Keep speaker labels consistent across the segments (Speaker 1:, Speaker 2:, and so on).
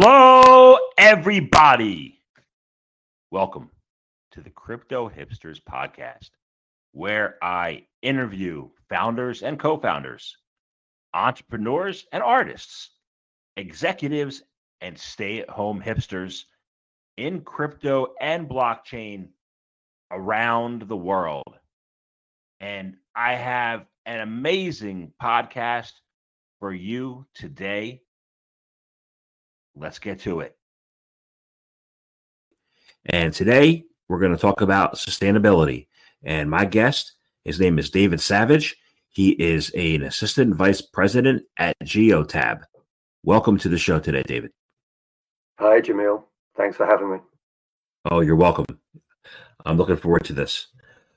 Speaker 1: Hello, everybody. Welcome to the Crypto Hipsters Podcast, where I interview founders and co founders, entrepreneurs and artists, executives and stay at home hipsters in crypto and blockchain around the world. And I have an amazing podcast for you today. Let's get to it.
Speaker 2: And today we're going to talk about sustainability. And my guest, his name is David Savage. He is an assistant vice president at Geotab. Welcome to the show today, David.
Speaker 3: Hi, Jamil. Thanks for having me.
Speaker 2: Oh, you're welcome. I'm looking forward to this.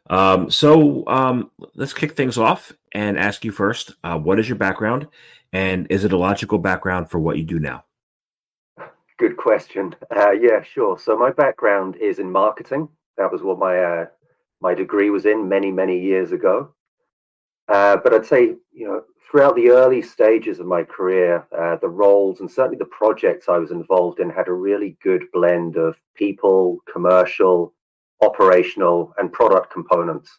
Speaker 2: Um, so um, let's kick things off and ask you first uh, what is your background and is it a logical background for what you do now?
Speaker 3: Good question. Uh, yeah, sure. So my background is in marketing. That was what my uh, my degree was in many many years ago. Uh, but I'd say you know throughout the early stages of my career, uh, the roles and certainly the projects I was involved in had a really good blend of people, commercial, operational, and product components.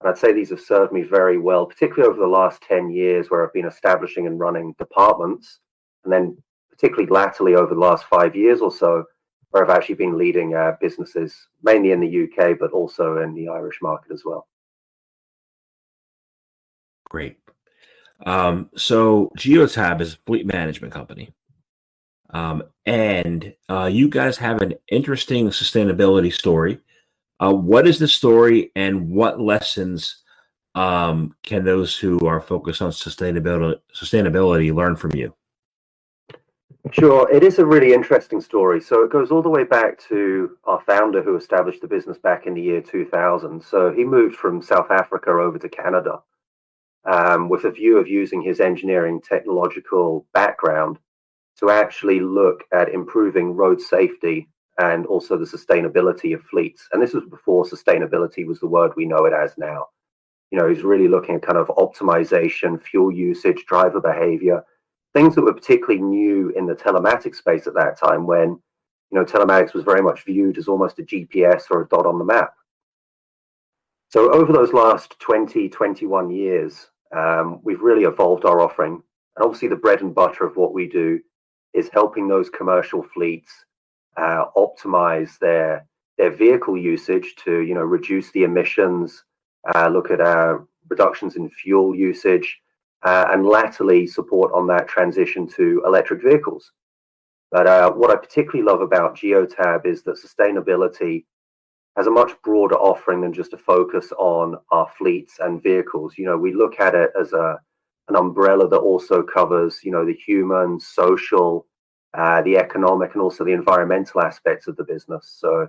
Speaker 3: And I'd say these have served me very well, particularly over the last 10 years where I've been establishing and running departments, and then particularly latterly over the last five years or so, where I've actually been leading uh, businesses, mainly in the UK, but also in the Irish market as well.
Speaker 2: Great. Um, so Geotab is a fleet management company. Um, and uh, you guys have an interesting sustainability story. Uh, what is the story and what lessons um, can those who are focused on sustainability sustainability learn from you?
Speaker 3: Sure, it is a really interesting story. So it goes all the way back to our founder who established the business back in the year 2000. So he moved from South Africa over to Canada um, with a view of using his engineering technological background to actually look at improving road safety and also the sustainability of fleets. And this was before sustainability was the word we know it as now. You know, he's really looking at kind of optimization, fuel usage, driver behavior, things that were particularly new in the telematics space at that time when, you know, telematics was very much viewed as almost a GPS or a dot on the map. So over those last 20, 21 years, um, we've really evolved our offering. And obviously, the bread and butter of what we do is helping those commercial fleets uh, optimize their their vehicle usage to you know reduce the emissions, uh, look at our reductions in fuel usage, uh, and latterly support on that transition to electric vehicles. But uh, what I particularly love about Geotab is that sustainability has a much broader offering than just a focus on our fleets and vehicles. You know, we look at it as a an umbrella that also covers, you know, the human, social, uh, the economic, and also the environmental aspects of the business. So,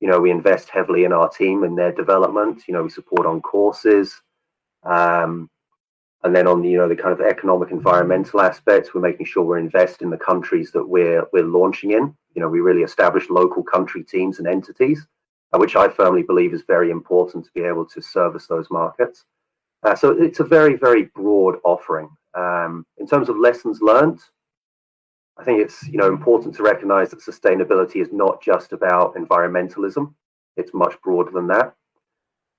Speaker 3: you know, we invest heavily in our team and their development. You know, we support on courses, um, and then on the you know the kind of economic, environmental aspects, we're making sure we're investing in the countries that we're we're launching in. You know, we really establish local country teams and entities uh, which I firmly believe is very important to be able to service those markets. Uh, so it's a very, very broad offering. Um, in terms of lessons learned, I think it's you know important to recognize that sustainability is not just about environmentalism; it's much broader than that.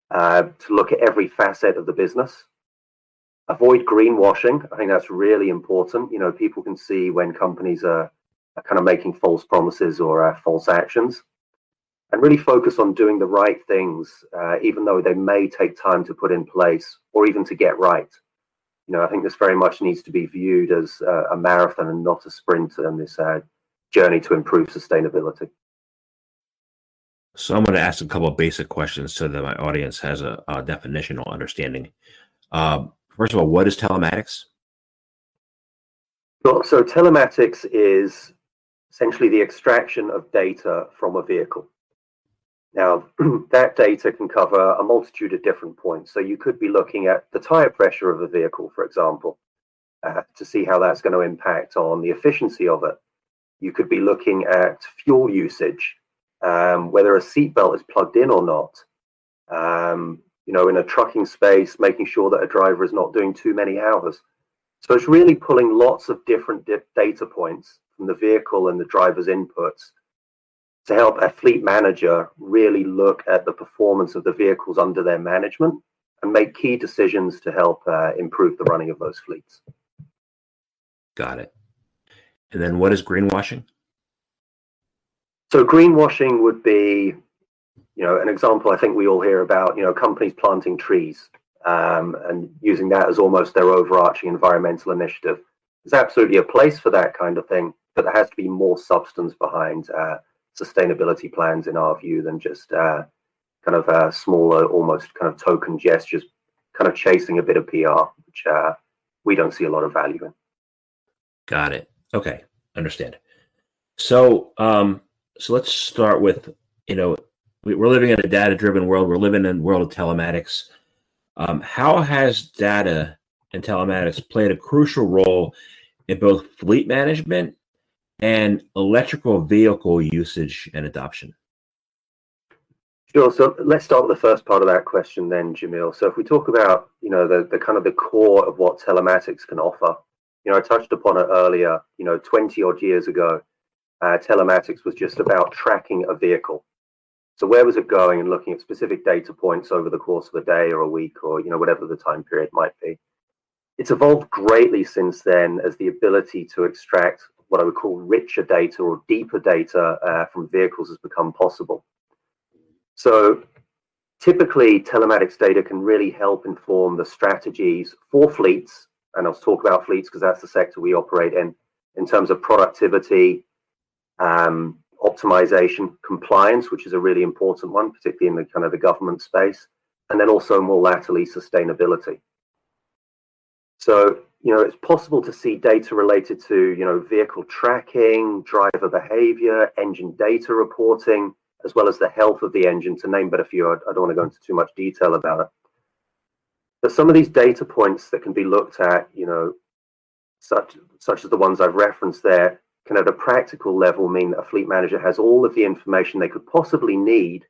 Speaker 3: Uh, to look at every facet of the business, avoid greenwashing. I think that's really important. You know, people can see when companies are, are kind of making false promises or uh, false actions and really focus on doing the right things, uh, even though they may take time to put in place or even to get right. You know, I think this very much needs to be viewed as uh, a marathon and not a sprint in this uh, journey to improve sustainability.
Speaker 2: So I'm going to ask a couple of basic questions so that my audience has a, a definitional understanding. Um, first of all, what is telematics?
Speaker 3: So, so telematics is essentially the extraction of data from a vehicle. Now, that data can cover a multitude of different points. So you could be looking at the tire pressure of a vehicle, for example, uh, to see how that's going to impact on the efficiency of it. You could be looking at fuel usage, um, whether a seatbelt is plugged in or not. Um, you know, in a trucking space, making sure that a driver is not doing too many hours. So it's really pulling lots of different data points from the vehicle and the driver's inputs to help a fleet manager really look at the performance of the vehicles under their management and make key decisions to help uh, improve the running of those fleets.
Speaker 2: Got it. And then what is greenwashing?
Speaker 3: So greenwashing would be, you know, an example I think we all hear about, you know, companies planting trees um, and using that as almost their overarching environmental initiative. There's absolutely a place for that kind of thing, but there has to be more substance behind uh, sustainability plans in our view than just uh, kind of uh, smaller, almost kind of token gestures, kind of chasing a bit of PR, which uh, we don't see a lot of value in.
Speaker 2: Got it. Okay, understand. So, um, so let's start with you know we're living in a data-driven world. We're living in a world of telematics. Um, how has data and telematics played a crucial role in both fleet management and electrical vehicle usage and adoption?
Speaker 3: Sure. So let's start with the first part of that question then, Jamil. So if we talk about, you know, the, the kind of the core of what telematics can offer, you know, I touched upon it earlier, you know, 20 odd years ago, uh, telematics was just about tracking a vehicle. So where was it going and looking at specific data points over the course of a day or a week or, you know, whatever the time period might be. It's evolved greatly since then as the ability to extract what I would call richer data or deeper data uh, from vehicles has become possible. So typically telematics data can really help inform the strategies for fleets. And I'll talk about fleets because that's the sector we operate in, in terms of productivity, um, optimization, compliance, which is a really important one, particularly in the kind of the government space, and then also more laterally sustainability. So you know, it's possible to see data related to, you know, vehicle tracking, driver behavior, engine data reporting, as well as the health of the engine, to name but a few. I, I don't want to go into too much detail about it. But some of these data points that can be looked at, you know, such such as the ones I've referenced there, can at a practical level mean that a fleet manager has all of the information they could possibly need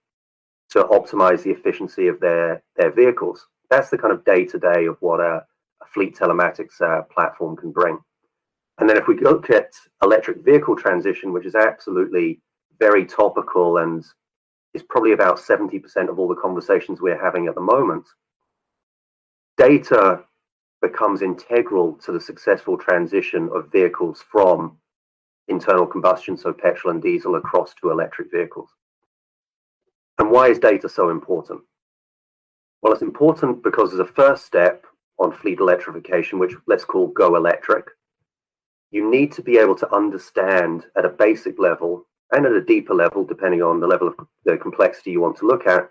Speaker 3: to optimize the efficiency of their their vehicles. That's the kind of day to day of what a fleet telematics uh, platform can bring. And then if we look at electric vehicle transition, which is absolutely very topical and is probably about 70% of all the conversations we're having at the moment, data becomes integral to the successful transition of vehicles from internal combustion, so petrol and diesel, across to electric vehicles. And why is data so important? Well, it's important because as a first step, on fleet electrification, which let's call Go Electric, you need to be able to understand at a basic level and at a deeper level, depending on the level of the complexity you want to look at,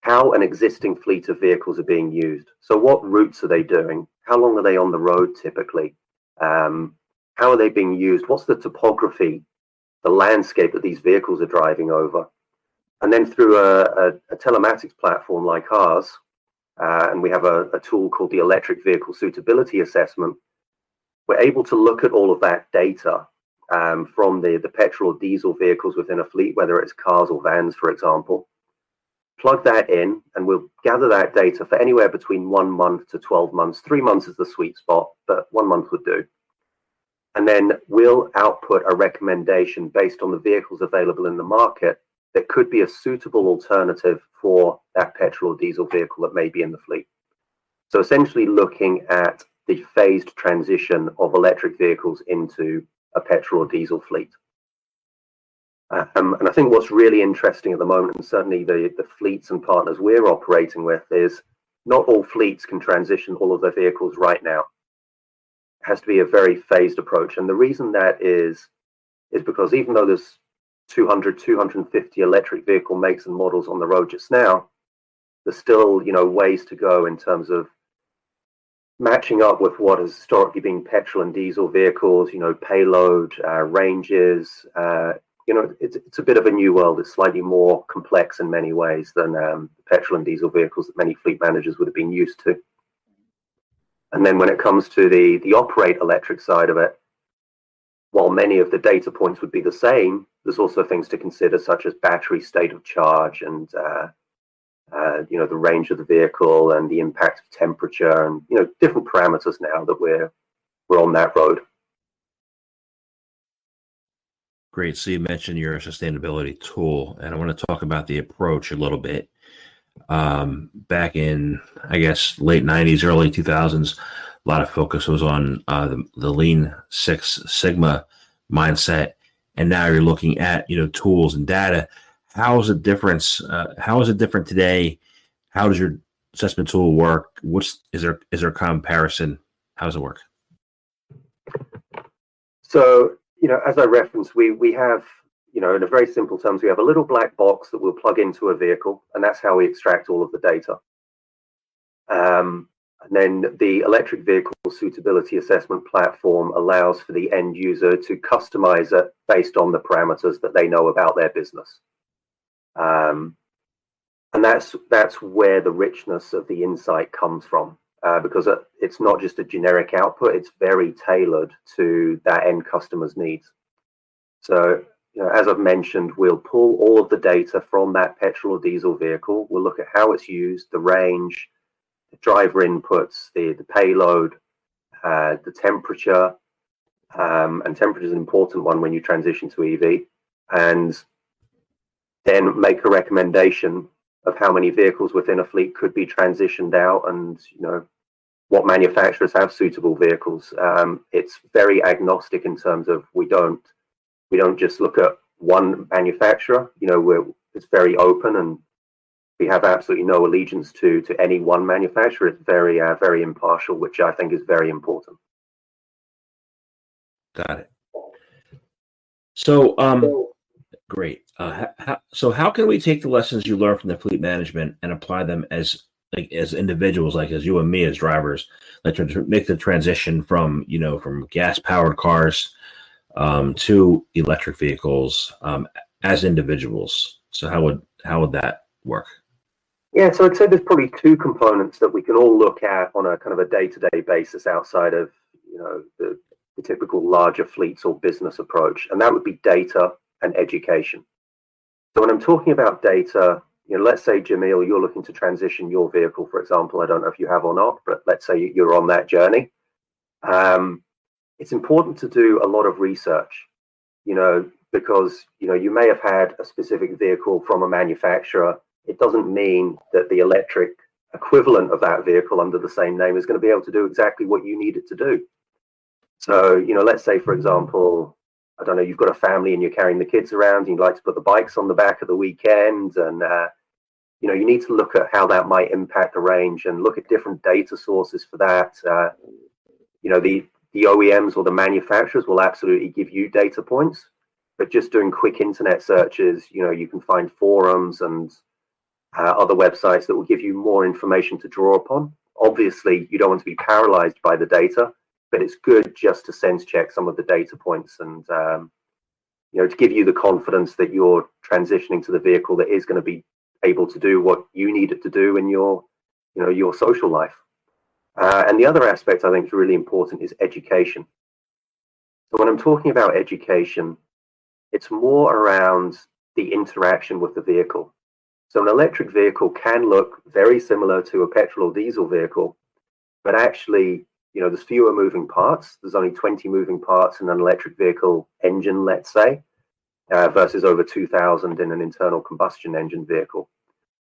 Speaker 3: how an existing fleet of vehicles are being used. So, what routes are they doing? How long are they on the road typically? Um, how are they being used? What's the topography, the landscape that these vehicles are driving over? And then through a, a, a telematics platform like ours, uh, and we have a, a, tool called the Electric Vehicle Suitability Assessment. We're able to look at all of that data um, from the, the petrol or diesel vehicles within a fleet, whether it's cars or vans, for example, plug that in, and we'll gather that data for anywhere between one month to 12 months. Three months is the sweet spot, but one month would do. And then we'll output a recommendation based on the vehicles available in the market that could be a suitable alternative for that petrol or diesel vehicle that may be in the fleet. So essentially looking at the phased transition of electric vehicles into a petrol or diesel fleet. Um, and I think what's really interesting at the moment, and certainly the, the fleets and partners we're operating with, is not all fleets can transition all of their vehicles right now. Has to be a very phased approach. And the reason that is, is because even though there's 200, 250 electric vehicle makes and models on the road just now, there's still, you know, ways to go in terms of matching up with what has historically been petrol and diesel vehicles, you know, payload, uh, ranges. Uh, you know, it's, it's a bit of a new world. It's slightly more complex in many ways than um, petrol and diesel vehicles that many fleet managers would have been used to. And then when it comes to the the operate electric side of it, while many of the data points would be the same, there's also things to consider, such as battery state of charge and uh, uh, you know, the range of the vehicle and the impact of temperature and, you know, different parameters now that we're, we're on that road.
Speaker 2: Great. So you mentioned your sustainability tool, and I want to talk about the approach a little bit. Um, back in, I guess, late '90s, early 2000s, a lot of focus was on uh, the, the Lean Six Sigma mindset, and now you're looking at you know tools and data. How is it difference? Uh, how is it different today? How does your assessment tool work? What's is there is there a comparison? How does it work?
Speaker 3: So you know, as I referenced, we we have you know in a very simple terms, we have a little black box that we'll plug into a vehicle, and that's how we extract all of the data. Um, and then the electric vehicle suitability assessment platform allows for the end user to customize it based on the parameters that they know about their business. Um, and that's that's where the richness of the insight comes from, uh, because it's not just a generic output; it's very tailored to that end customer's needs. So, as I've mentioned, we'll pull all of the data from that petrol or diesel vehicle. We'll look at how it's used, the range, the driver inputs, the, the payload, uh, the temperature, um, and temperature is an important one when you transition to EV, and then make a recommendation of how many vehicles within a fleet could be transitioned out and you know what manufacturers have suitable vehicles um, it's very agnostic in terms of we don't we don't just look at one manufacturer you know we're it's very open and we have absolutely no allegiance to to any one manufacturer. It's very uh, very impartial, which I think is very important.
Speaker 2: Got it. So, um, great. Uh, ha- so, how can we take the lessons you learn from the fleet management and apply them as like as individuals, like as you and me as drivers, like to make the transition from you know from gas powered cars um, to electric vehicles um, as individuals? So, how would how would that work?
Speaker 3: Yeah, so I'd say there's probably two components that we can all look at on a kind of a day-to-day basis outside of you know the, the typical larger fleets or business approach, and that would be data and education. So when I'm talking about data, you know, let's say Jamil, you're looking to transition your vehicle, for example. I don't know if you have or not, but let's say you're on that journey. Um, it's important to do a lot of research, you know, because you know you may have had a specific vehicle from a manufacturer it doesn't mean that the electric equivalent of that vehicle under the same name is going to be able to do exactly what you need it to do. So, you know, let's say, for example, I don't know, you've got a family and you're carrying the kids around and you'd like to put the bikes on the back of the weekend. And, uh, you know, you need to look at how that might impact the range and look at different data sources for that. Uh, you know, the, the OEMs or the manufacturers will absolutely give you data points, but just doing quick internet searches, you know, you can find forums and uh, other websites that will give you more information to draw upon. Obviously, you don't want to be paralyzed by the data, but it's good just to sense check some of the data points and um, you know to give you the confidence that you're transitioning to the vehicle that is going to be able to do what you need it to do in your you know your social life. Uh, and the other aspect I think is really important is education. So when I'm talking about education, it's more around the interaction with the vehicle. So an electric vehicle can look very similar to a petrol or diesel vehicle, but actually, you know, there's fewer moving parts. There's only 20 moving parts in an electric vehicle engine, let's say, uh, versus over 2,000 in an internal combustion engine vehicle.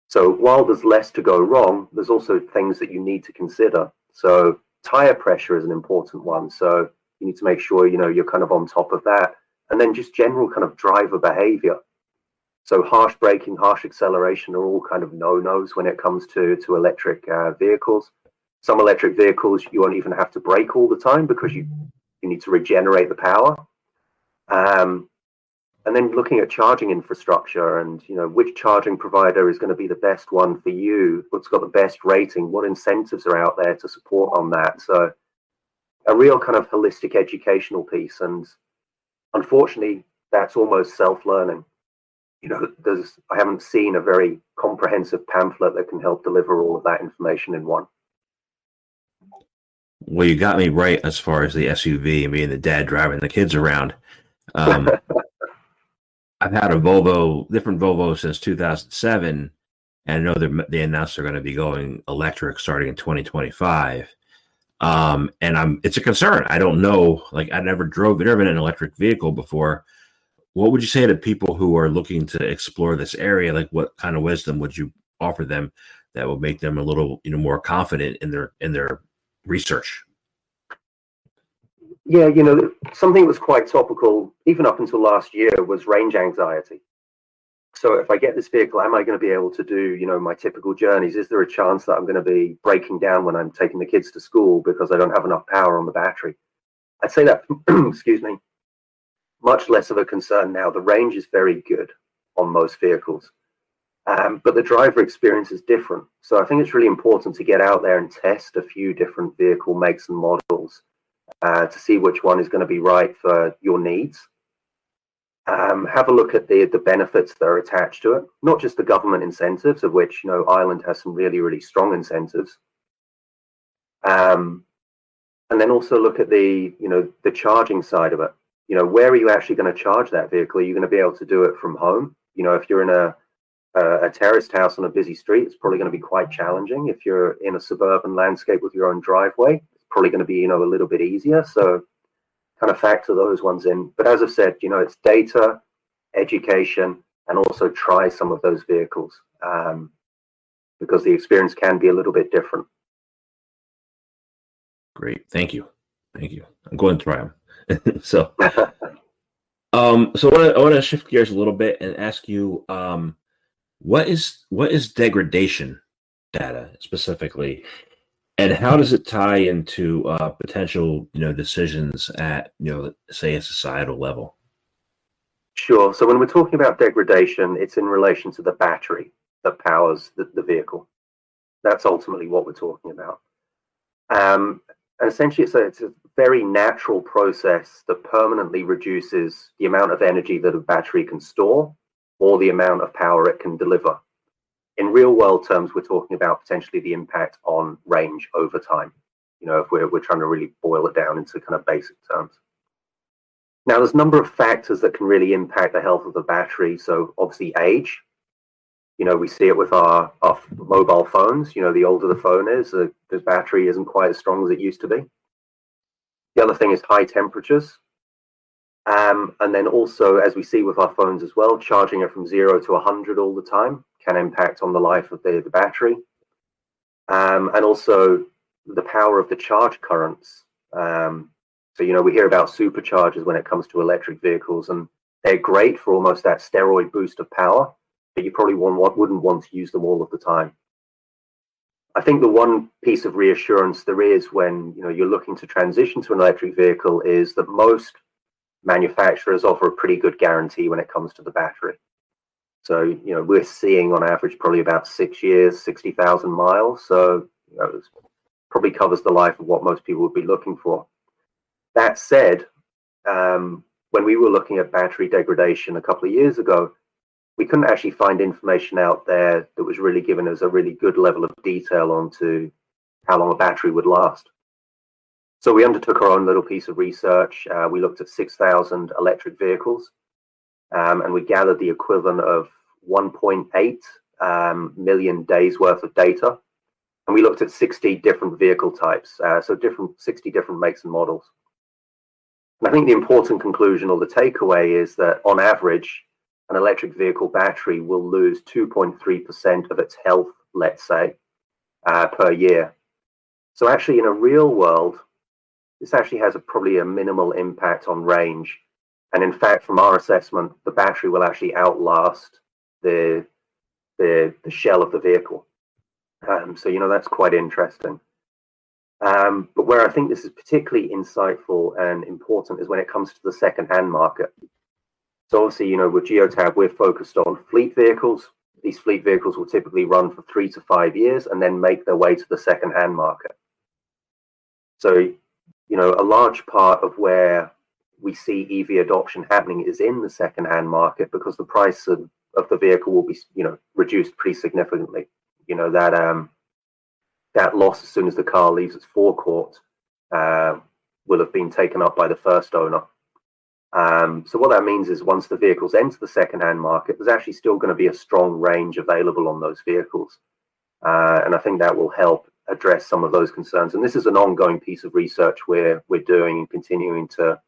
Speaker 3: So while there's less to go wrong, there's also things that you need to consider. So tire pressure is an important one. So you need to make sure you know you're kind of on top of that, and then just general kind of driver behavior. So harsh braking, harsh acceleration are all kind of no-nos when it comes to to electric uh, vehicles. Some electric vehicles you won't even have to brake all the time because you you need to regenerate the power. Um, and then looking at charging infrastructure and you know which charging provider is going to be the best one for you what's got the best rating what incentives are out there to support on that so a real kind of holistic educational piece and unfortunately that's almost self-learning you know, there's I haven't seen a very comprehensive pamphlet that can help deliver all of that information in one.
Speaker 2: Well, you got me right as far as the SUV and being the dad driving the kids around. Um, I've had a Volvo, different Volvo since 2007, and I know they announced they're going to be going electric starting in 2025. Um, and I'm it's a concern. I don't know. Like I never drove, been an electric vehicle before. What would you say to people who are looking to explore this area? Like, what kind of wisdom would you offer them that would make them a little, you know, more confident in their in their research?
Speaker 3: Yeah, you know, something that was quite topical even up until last year was range anxiety. So if I get this vehicle, am I going to be able to do, you know, my typical journeys? Is there a chance that I'm going to be breaking down when I'm taking the kids to school because I don't have enough power on the battery? I'd say that, excuse me, much less of a concern now. The range is very good on most vehicles, um, but the driver experience is different. So I think it's really important to get out there and test a few different vehicle makes and models uh, to see which one is going to be right for your needs. Um, have a look at the the benefits that are attached to it, not just the government incentives, of which you know Ireland has some really really strong incentives. Um, and then also look at the you know the charging side of it. You know, where are you actually going to charge that vehicle? Are you going to be able to do it from home? You know, if you're in a a, a terraced house on a busy street, it's probably going to be quite challenging. If you're in a suburban landscape with your own driveway, probably going to be you know a little bit easier. So kind of factor those ones in. But as I've said, you know, it's data, education, and also try some of those vehicles um, because the experience can be a little bit different.
Speaker 2: Great, thank you, thank you. I'm going to try them. so, um, so I want to shift gears a little bit and ask you, um, what is what is degradation data specifically and how does it tie into uh, potential you know decisions at you know say a societal level?
Speaker 3: Sure. So when we're talking about degradation it's in relation to the battery that powers the, the vehicle. That's ultimately what we're talking about. Um, and essentially it's a, it's a very natural process that permanently reduces the amount of energy that a battery can store or the amount of power it can deliver in real world terms, we're talking about potentially the impact on range over time. You know, if we're, we're trying to really boil it down into kind of basic terms. Now, there's a number of factors that can really impact the health of the battery. So obviously age, you know, we see it with our, our mobile phones. You know, the older the phone is, the, the battery isn't quite as strong as it used to be. The other thing is high temperatures. Um, and then also, as we see with our phones as well, charging it from zero to 100 all the time can impact on the life of the, the battery. Um, and also the power of the charge currents. Um, so, you know, we hear about superchargers when it comes to electric vehicles, and they're great for almost that steroid boost of power, but you probably wouldn't want to use them all of the time. I think the one piece of reassurance there is when you know you're looking to transition to an electric vehicle is that most manufacturers offer a pretty good guarantee when it comes to the battery. So, you know, we're seeing on average probably about six years, 60,000 miles. So, you know, it probably covers the life of what most people would be looking for. That said, um, when we were looking at battery degradation a couple of years ago, we couldn't actually find information out there that was really giving us a really good level of detail onto how long a battery would last. So we undertook our own little piece of research. Uh, we looked at 6,000 electric vehicles um, and we gathered the equivalent of 1.8 um, million days worth of data. And we looked at 60 different vehicle types, uh, so different 60 different makes and models. And I think the important conclusion or the takeaway is that on average, an electric vehicle battery will lose 2.3% of its health, let's say, uh, per year. So actually, in a real world, this actually has a, probably a minimal impact on range and in fact, from our assessment, the battery will actually outlast the the, the shell of the vehicle. Um, so you know that's quite interesting. Um, but where I think this is particularly insightful and important is when it comes to the second-hand market. So obviously, you know, with Geotab, we're focused on fleet vehicles. These fleet vehicles will typically run for three to five years and then make their way to the second-hand market. So, you know, a large part of where we see EV adoption happening is in the second-hand market because the price of, of the vehicle will be, you know, reduced pretty significantly. You know that um, that loss as soon as the car leaves its forecourt uh, will have been taken up by the first owner. Um, so what that means is once the vehicles enter the second-hand market, there's actually still going to be a strong range available on those vehicles. Uh, and I think that will help address some of those concerns. And this is an ongoing piece of research we're, we're doing and continuing to,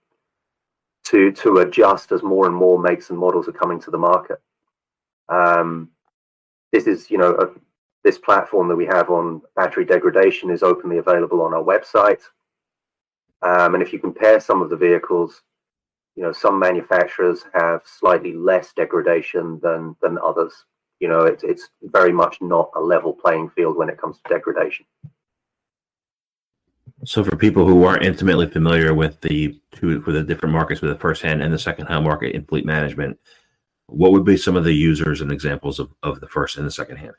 Speaker 3: to, to adjust as more and more makes and models are coming to the market. Um, this is, you know, a, this platform that we have on battery degradation is openly available on our website. Um, and if you compare some of the vehicles, you know, some manufacturers have slightly less degradation than than others. You know, it's it's very much not a level playing field when it comes to degradation.
Speaker 2: So, for people who aren't intimately familiar with the two with the different markets, with the first hand and the second hand market in fleet management, what would be some of the users and examples of, of the first and the second hand?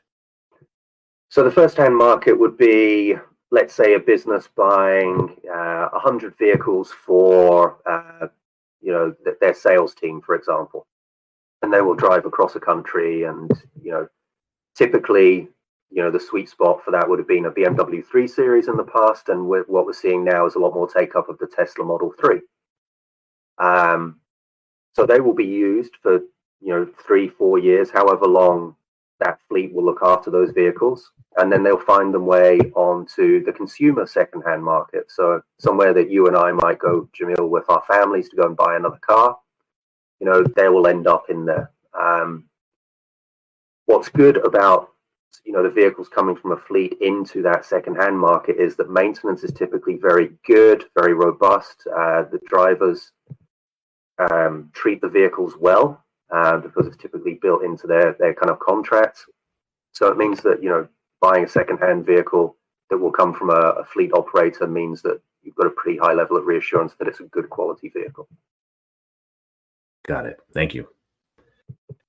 Speaker 3: So, the first hand market would be let's say a business buying uh, 100 vehicles for uh, you know th- their sales team for example and they will drive across a country and you know typically you know the sweet spot for that would have been a bmw 3 series in the past and with what we're seeing now is a lot more take up of the tesla model 3 um, so they will be used for you know three four years however long that fleet will look after those vehicles and then they'll find them way onto the consumer secondhand market. So somewhere that you and I might go, Jamil, with our families to go and buy another car, you know, they will end up in there. Um, what's good about you know the vehicles coming from a fleet into that secondhand market is that maintenance is typically very good, very robust. Uh, the drivers um, treat the vehicles well uh, because it's typically built into their their kind of contracts. So it means that you know buying a second-hand vehicle that will come from a, a fleet operator means that you've got a pretty high level of reassurance that it's a good quality vehicle.
Speaker 2: Got it. Thank you.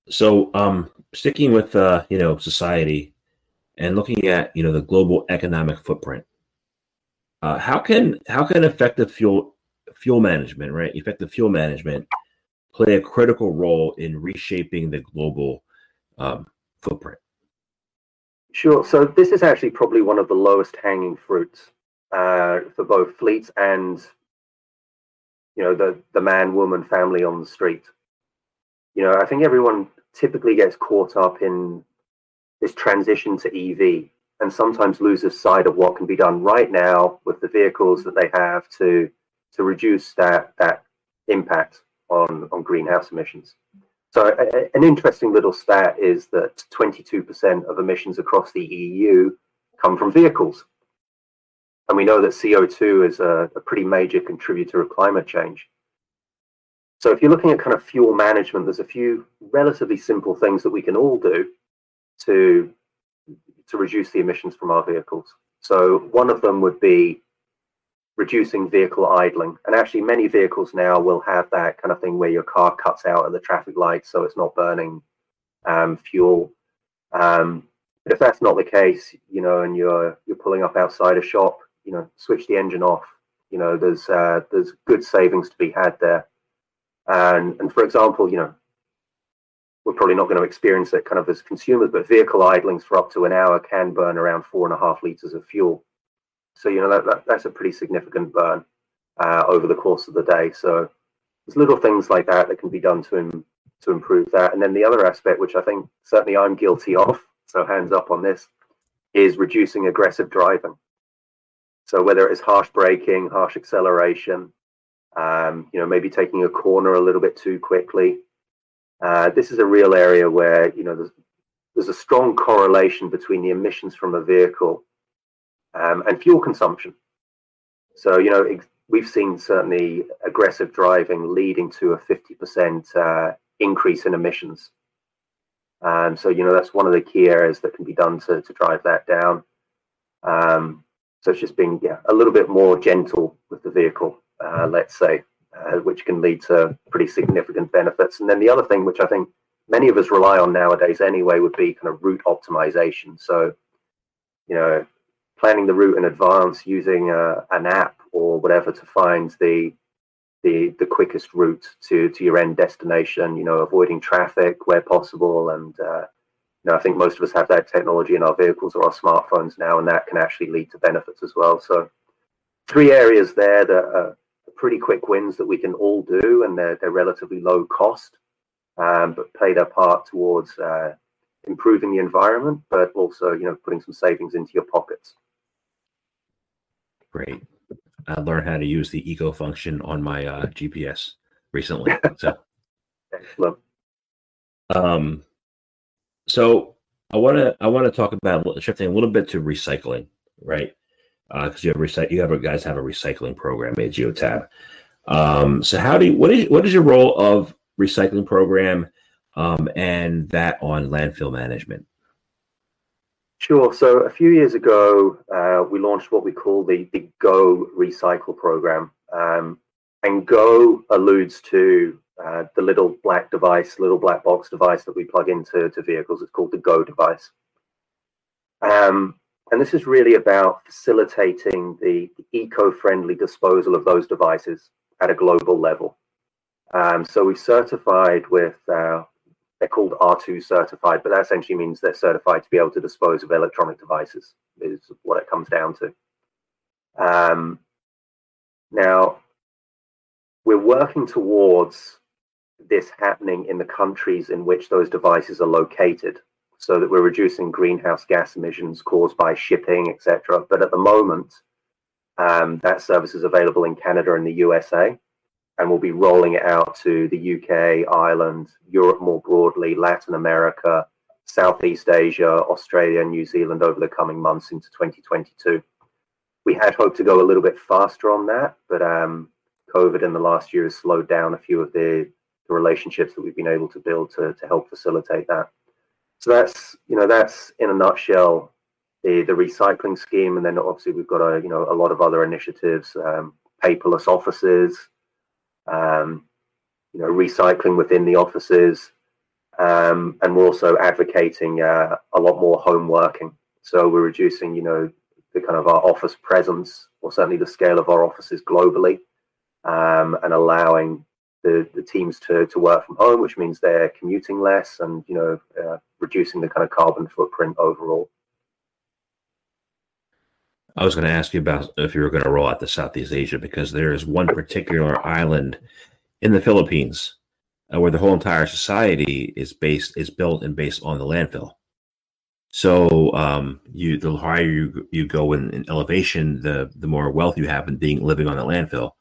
Speaker 2: So, um, sticking with uh, you know society and looking at you know the global economic footprint, uh, how can how can effective fuel fuel management, right? Effective fuel management play a critical role in reshaping the global um, footprint.
Speaker 3: Sure. So this is actually probably one of the lowest hanging fruits uh, for both fleets and you know the the man woman family on the street. You know, I think everyone typically gets caught up in this transition to EV and sometimes loses sight of what can be done right now with the vehicles that they have to to reduce that that impact on on greenhouse emissions. So a, an interesting little stat is that 22% of emissions across the EU come from vehicles. And we know that CO2 is a, a pretty major contributor of climate change. So if you're looking at kind of fuel management, there's a few relatively simple things that we can all do to, to reduce the emissions from our vehicles. So one of them would be reducing vehicle idling. And actually, many vehicles now will have that kind of thing where your car cuts out at the traffic light, so it's not burning um, fuel. Um, but if that's not the case, you know, and you're you're pulling up outside a shop, you know, switch the engine off. You know, there's uh, there's good savings to be had there. And and for example, you know, we're probably not going to experience it kind of as consumers, but vehicle idlings for up to an hour can burn around four and a half liters of fuel. So you know that, that that's a pretty significant burn uh, over the course of the day. So there's little things like that that can be done to Im- to improve that. And then the other aspect, which I think certainly I'm guilty of, so hands up on this, is reducing aggressive driving. So whether it's harsh braking, harsh acceleration, um, you know, maybe taking a corner a little bit too quickly. Uh, this is a real area where you know there's there's a strong correlation between the emissions from a vehicle um, and fuel consumption. So, you know, we've seen certainly aggressive driving leading to a 50% uh, increase in emissions. Um, so, you know, that's one of the key areas that can be done to, to drive that down. Um, so it's just being yeah, a little bit more gentle with the vehicle, uh, let's say, uh, which can lead to pretty significant benefits. And then the other thing, which I think many of us rely on nowadays anyway, would be kind of route optimization. So, you know, planning the route in advance using a, an app or whatever to find the the the quickest route to to your end destination. You know, avoiding traffic where possible, and uh, you know, I think most of us have that technology in our vehicles or our smartphones now, and that can actually lead to benefits as well. So, three areas there that are pretty quick wins that we can all do, and they're they're relatively low cost, um, but play their part towards uh, improving the environment, but also you know putting some savings into your pockets.
Speaker 2: Great. I learned how to use the eco function on my uh, GPS recently. So,
Speaker 3: Excellent.
Speaker 2: um, so I want to I want to talk about shifting a little bit to recycling, right? Because you have recycle, you have a, guys have a recycling program at Geotab. Um, so how do you what is what is your role of recycling program um, and that on landfill management?
Speaker 3: Sure. So a few years ago, uh, we launched what we call the, the Go Recycle program. Um, and Go alludes to uh, the little black device, little black box device that we plug into to vehicles. It's called the Go device. Um, and this is really about facilitating the, eco-friendly disposal of those devices at a global level. Um, so we've certified with uh, they're called R2 certified, but that essentially means they're certified to be able to dispose of electronic devices, is what it comes down to. Um, now, we're working towards this happening in the countries in which those devices are located so that we're reducing greenhouse gas emissions caused by shipping, etc. But at the moment, um, that service is available in Canada and the USA and we'll be rolling it out to the UK, Ireland, Europe more broadly, Latin America, Southeast Asia, Australia, and New Zealand over the coming months into 2022. We had hoped to go a little bit faster on that, but um, COVID in the last year has slowed down a few of the, the relationships that we've been able to build to, to help facilitate that. So that's you know that's in a nutshell the the recycling scheme, and then obviously we've got a you know a lot of other initiatives, um, paperless offices, um, you know, recycling within the offices, um, and we're also advocating uh, a lot more home working. So we're reducing, you know, the kind of our office presence, or certainly the scale of our offices globally, um, and allowing the, the teams to, to work from home, which means they're commuting less and you know uh, reducing the kind of carbon footprint overall.
Speaker 2: I was going to ask you about if you were going to roll out to Southeast Asia because there is one particular island in the Philippines uh, where the whole entire society is based is built and based on the landfill. So um, you the higher you you go in, in, elevation, the the more wealth you have in being living on the landfill.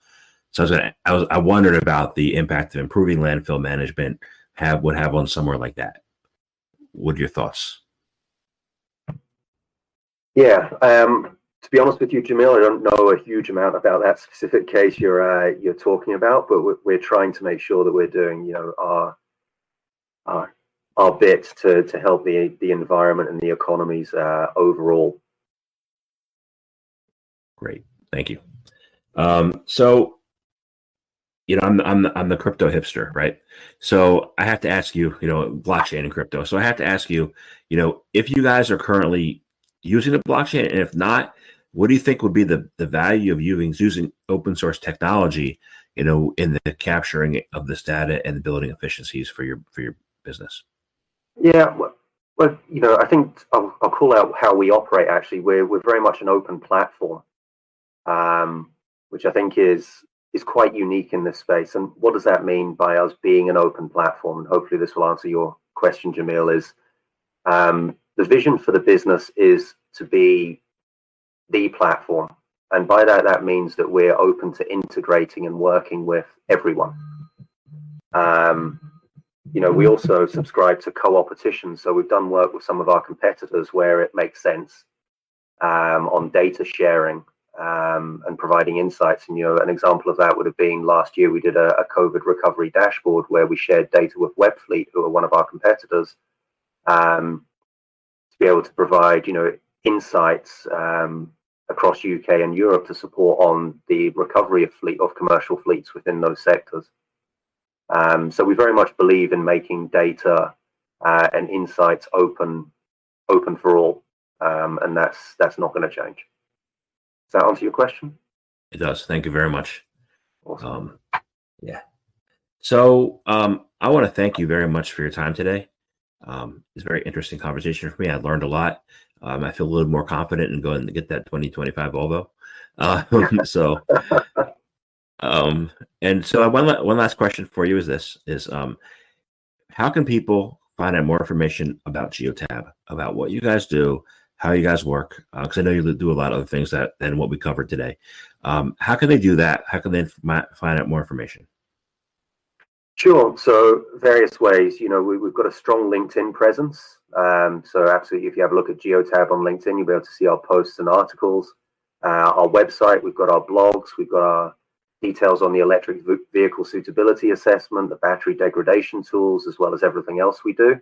Speaker 2: So I was, gonna, I was I wondered about the impact of improving landfill management have would have on somewhere like that. What are your thoughts?
Speaker 3: Yeah, um, to be honest with you, Jamil, I don't know a huge amount about that specific case you're uh, you're talking about, but we're, we're, trying to make sure that we're doing, you know, our our, our bit to to help the the environment and the economies uh, overall.
Speaker 2: Great, thank you. Um, so, you know, I'm I'm the, I'm the crypto hipster, right? So I have to ask you, you know, blockchain and crypto. So I have to ask you, you know, if you guys are currently using the blockchain, and if not, what do you think would be the, the value of using using open source technology, you know, in the capturing of this data and the building efficiencies for your for your business?
Speaker 3: Yeah, well, well you know, I think I'll, I'll, call out how we operate. Actually, we're we're very much an open platform, um, which I think is is quite unique in this space. And what does that mean by us being an open platform? And hopefully, this will answer your question, Jamil. Is um, the vision for the business is to be the platform. And by that, that means that we're open to integrating and working with everyone. Um, you know, we also subscribe to co-opetition. So we've done work with some of our competitors where it makes sense um, on data sharing um, and providing insights. And, you know, an example of that would have been last year we did a, a COVID recovery dashboard where we shared data with Webfleet, who are one of our competitors, um, to be able to provide, you know, insights um, across UK and Europe to support on the recovery of fleet of commercial fleets within those sectors. Um, so we very much believe in making data uh, and insights open open for all, um, and that's that's not going to change. That answer your question?
Speaker 2: It does. Thank you very much.
Speaker 3: Awesome.
Speaker 2: Um, yeah. So um, I want to thank you very much for your time today. Um, it's a very interesting conversation for me. I learned a lot. Um, I feel a little more confident in going to get that 2025 Volvo. Um, so Um, and so one one last question for you is this: is um, how can people find out more information about Geotab, about what you guys do, how you guys work? Because uh, I know you do a lot of other things that than what we covered today. Um, how can they do that? How can they find out more information?
Speaker 3: Sure. So various ways. You know, we, have got a strong LinkedIn presence. Um, so absolutely, if you have a look at Geotab on LinkedIn, you'll be able to see our posts and articles. Uh, our website, we've got our blogs, we've got our details on the electric vehicle suitability assessment, the battery degradation tools, as well as everything else we do.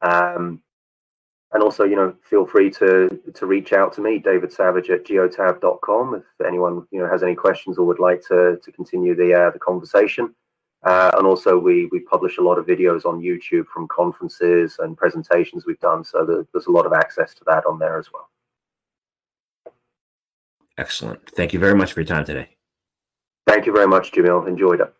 Speaker 3: Um, and also, you know, feel free to to reach out to me, David Savage at geotab.com, if anyone you know has any questions or would like to to continue the uh, the conversation. Uh, and also, we we publish a lot of videos on YouTube from conferences and presentations we've done, so that there's a lot of access to that on there as well.
Speaker 2: Excellent. Thank you very much for your time today.
Speaker 3: Thank you very much, Jamil. Enjoyed it.